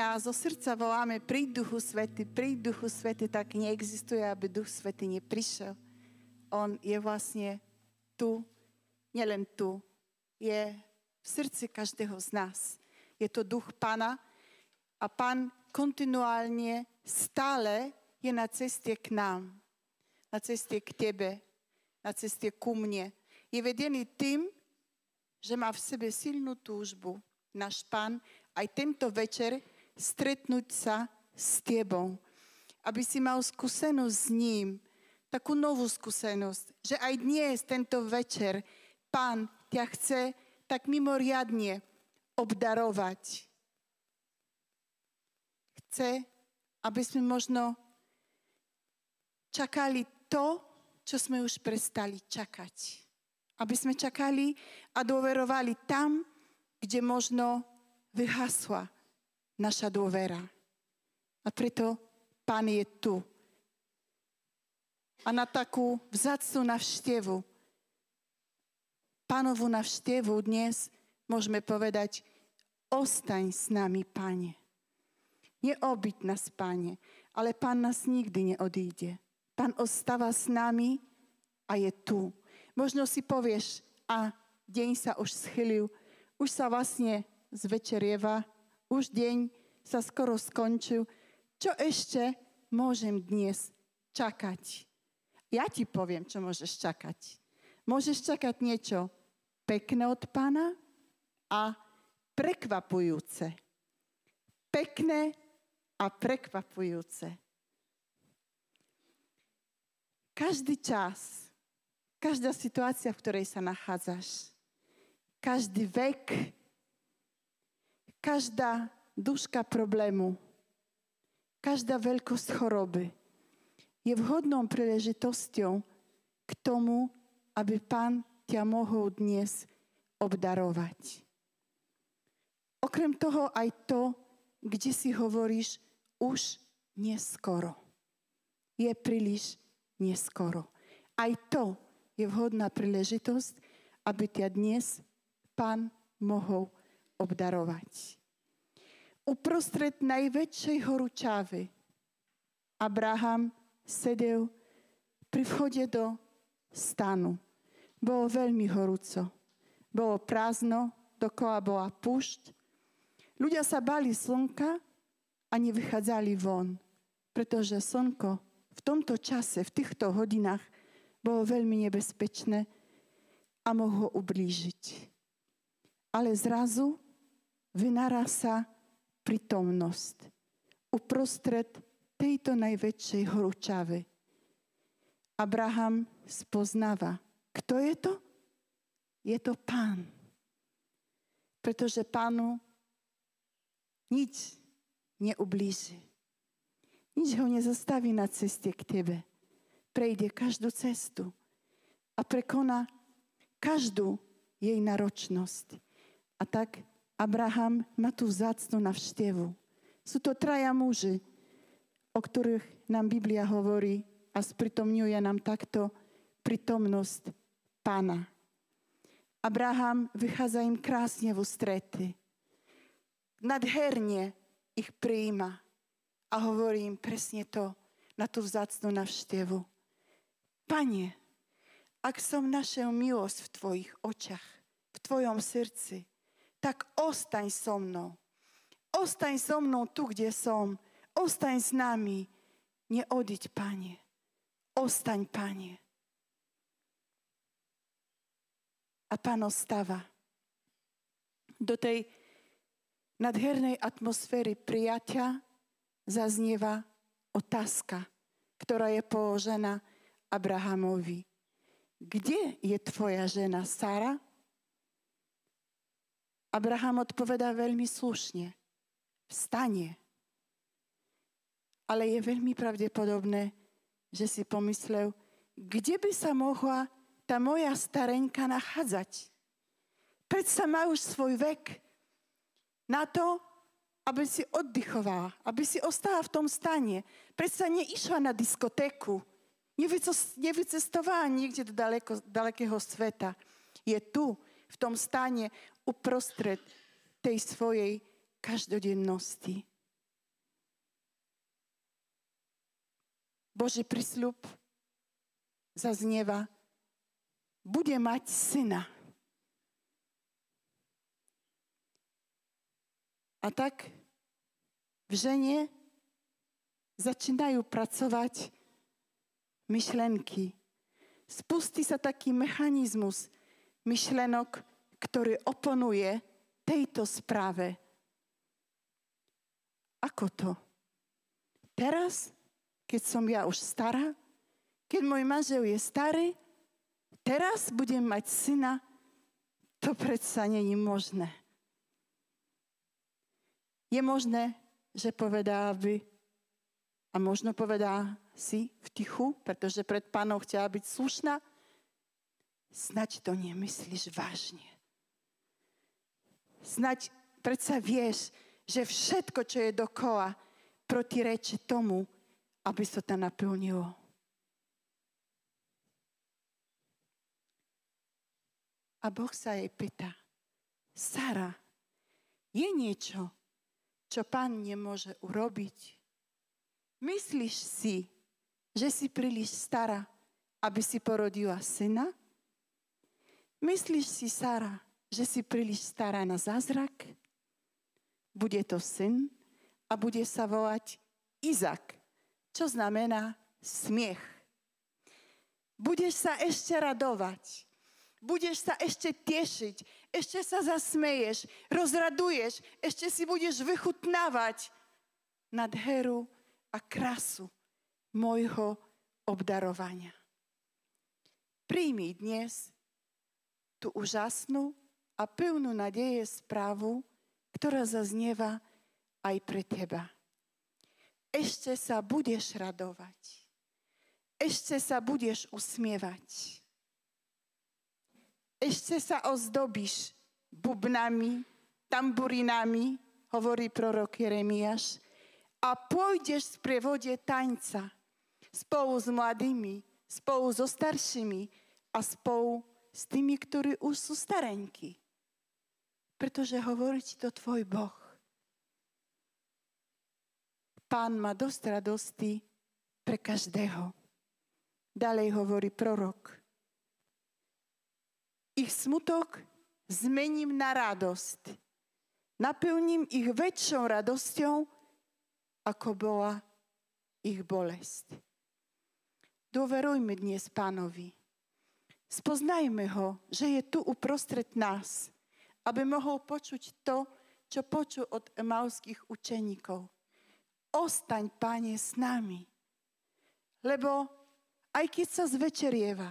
a zo srdca voláme príď Duchu Svety, príď Duchu Svety, tak neexistuje, aby Duch Svety neprišiel. On je vlastne tu, nielen tu, je v srdci každého z nás. Je to duch Pana a Pán kontinuálne stále je na ceste k nám, na ceste k tebe, na ceste ku mne. Je vedený tým, že má v sebe silnú túžbu, náš Pán, aj tento večer stretnúť sa s tebou. Aby si mal skúsenosť s ním, takú novú skúsenosť, že aj dnes, tento večer, Pán ťa chce tak mimoriadne obdarovať. Chce, aby sme možno čakali to, čo sme už prestali čakať. Aby sme čakali a dôverovali tam, kde možno vyhasla naša dôvera. A preto Pán je tu. A na takú vzácnú navštevu, pánovú navštevu dnes môžeme povedať, ostaň s nami, Pane. Neobyť nás, Pane, ale Pán nás nikdy neodíde. Pán ostáva s nami a je tu. Možno si povieš, a deň sa už schylil, už sa vlastne zvečerieva, už deň sa skoro skončil. Čo ešte môžem dnes čakať? Ja ti poviem, čo môžeš čakať. Môžeš čakať niečo pekné od pána a prekvapujúce. Pekné a prekvapujúce. Každý čas, každá situácia, v ktorej sa nachádzaš, každý vek, Každá duška problému, každá veľkosť choroby je vhodnou príležitosťou k tomu, aby Pán ťa mohol dnes obdarovať. Okrem toho aj to, kde si hovoríš už neskoro. Je príliš neskoro. Aj to je vhodná príležitosť, aby ťa dnes Pán mohol obdarovať. Uprostred najväčšej horúčavy Abraham sedel pri vchode do stanu. Bolo veľmi horúco. Bolo prázdno, dokola bola púšť. Ľudia sa bali slnka a nevychádzali von, pretože slnko v tomto čase, v týchto hodinách bolo veľmi nebezpečné a mohlo ublížiť. Ale zrazu vynára sa prítomnosť uprostred tejto najväčšej horúčavy. Abraham spoznáva, kto je to? Je to pán. Pretože pánu nič neublíži. Nič ho nezastaví na ceste k tebe. Prejde každú cestu a prekoná každú jej náročnosť. A tak Abraham má tú vzácnú navštevu. Sú to traja muži, o ktorých nám Biblia hovorí a spritomňuje nám takto prítomnosť pána. Abraham vychádza im krásne v ústrety. Nadherne ich prijíma a hovorí im presne to na tú vzácnú navštevu. Pane, ak som našiel milosť v tvojich očach, v tvojom srdci, tak ostaň so mnou. Ostaň so mnou tu, kde som. Ostaň s nami. Neodiť, Pane. Ostaň, Pane. A Pán ostáva. Do tej nadhernej atmosféry prijatia zaznieva otázka, ktorá je položená Abrahamovi. Kde je tvoja žena Sara? Abraham odpovedá veľmi slušne. Vstanie. Ale je veľmi pravdepodobné, že si pomyslel, kde by sa mohla tá moja stareňka nachádzať. Predsa má už svoj vek na to, aby si oddychovala, aby si ostala v tom stane. Predsa neišla na diskotéku, nevycestovala niekde do daleko, dalekého sveta. Je tu, v tom stane uprostred tej svojej každodennosti. Boží prísľub zaznieva, bude mať syna. A tak v žene začínajú pracovať myšlenky. Spustí sa taký mechanizmus myšlenok, ktorý oponuje tejto správe. Ako to? Teraz, keď som ja už stará, keď môj manžel je starý, teraz budem mať syna, to predsa není možné. Je možné, že povedá by, a možno povedá si v tichu, pretože pred pánom chcela byť slušná, snaď to nemyslíš vážne. Snaď predsa vieš, že všetko, čo je dokola, protireči tomu, aby sa to naplnilo. A Boh sa jej pýta, Sara, je niečo, čo pán nemôže urobiť? Myslíš si, že si príliš stará, aby si porodila syna? Myslíš si, Sara, že si príliš stará na zázrak? Bude to syn a bude sa volať Izak, čo znamená smiech. Budeš sa ešte radovať budeš sa ešte tešiť, ešte sa zasmeješ, rozraduješ, ešte si budeš vychutnávať nad heru a krasu môjho obdarovania. Príjmi dnes tú úžasnú a plnú nadeje správu, ktorá zaznieva aj pre teba. Ešte sa budeš radovať. Ešte sa budeš usmievať ešte sa ozdobíš bubnami, tamburinami, hovorí prorok Jeremiáš, a pôjdeš v prievode tańca spolu s mladými, spolu so staršími a spolu s tými, ktorí už sú starenky. Pretože hovorí ti to tvoj Boh. Pán má dosť radosti pre každého. Ďalej hovorí prorok ich smutok zmením na radosť. Naplním ich väčšou radosťou, ako bola ich bolesť. Dôverujme dnes pánovi. Spoznajme ho, že je tu uprostred nás, aby mohol počuť to, čo počul od emauských učeníkov. Ostaň, páne, s nami. Lebo aj keď sa zvečerieva,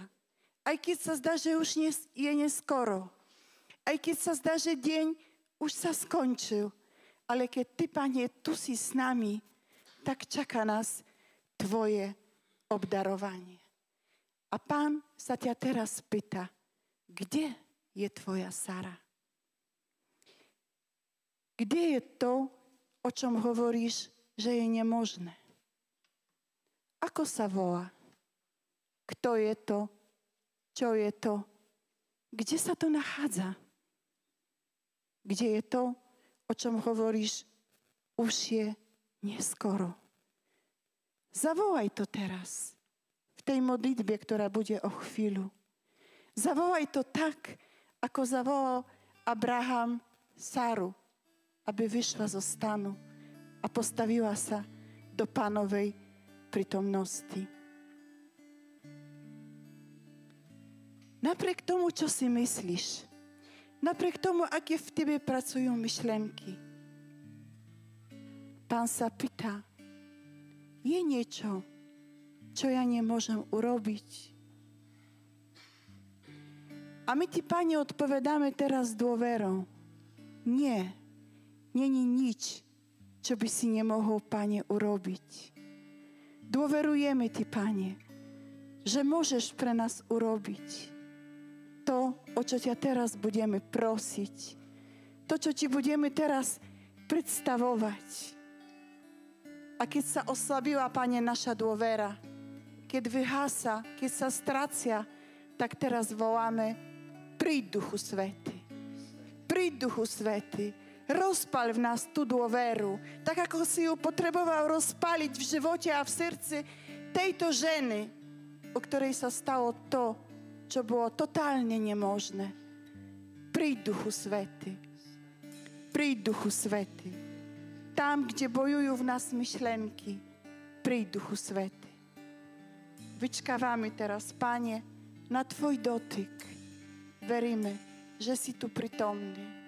aj keď sa zdá, že už je neskoro. Aj keď sa zdá, že deň už sa skončil. Ale keď Ty, Pane, tu si s nami, tak čaká nás Tvoje obdarovanie. A Pán sa ťa teraz pýta, kde je Tvoja Sara? Kde je to, o čom hovoríš, že je nemožné? Ako sa volá? Kto je to, čo je to? Kde sa to nachádza? Kde je to, o čom hovoríš, už je neskoro. Zavolaj to teraz, v tej modlitbe, ktorá bude o chvíľu. Zavolaj to tak, ako zavolal Abraham Sáru, aby vyšla zo stanu a postavila sa do pánovej prítomnosti. Napriek tomu, čo si myslíš, napriek tomu, aké v tebe pracujú myšlenky, pán sa pýta, je niečo, čo ja nemôžem urobiť? A my ti, Pane, odpovedáme teraz dôverou. Nie, není nič, čo by si nemohol, Pane, urobiť. Dôverujeme ti, Pane, že môžeš pre nás urobiť to, o čo ťa teraz budeme prosiť. To, čo ti budeme teraz predstavovať. A keď sa oslabila, Pane, naša dôvera, keď vyhása, keď sa stracia, tak teraz voláme, príď Duchu Svety. Príď Duchu Svety. Rozpal v nás tú dôveru. Tak ako si ju potreboval rozpaliť v živote a v srdci, tejto ženy, u ktorej sa stalo to, čo bolo totálne nemožné. Príď, Duchu Svety. Príď, Duchu Svety. Tam, kde bojujú v nás myšlenky, príď, Duchu Svety. Vyčkávame teraz, Pane, na Tvoj dotyk. Veríme, že si tu pritomný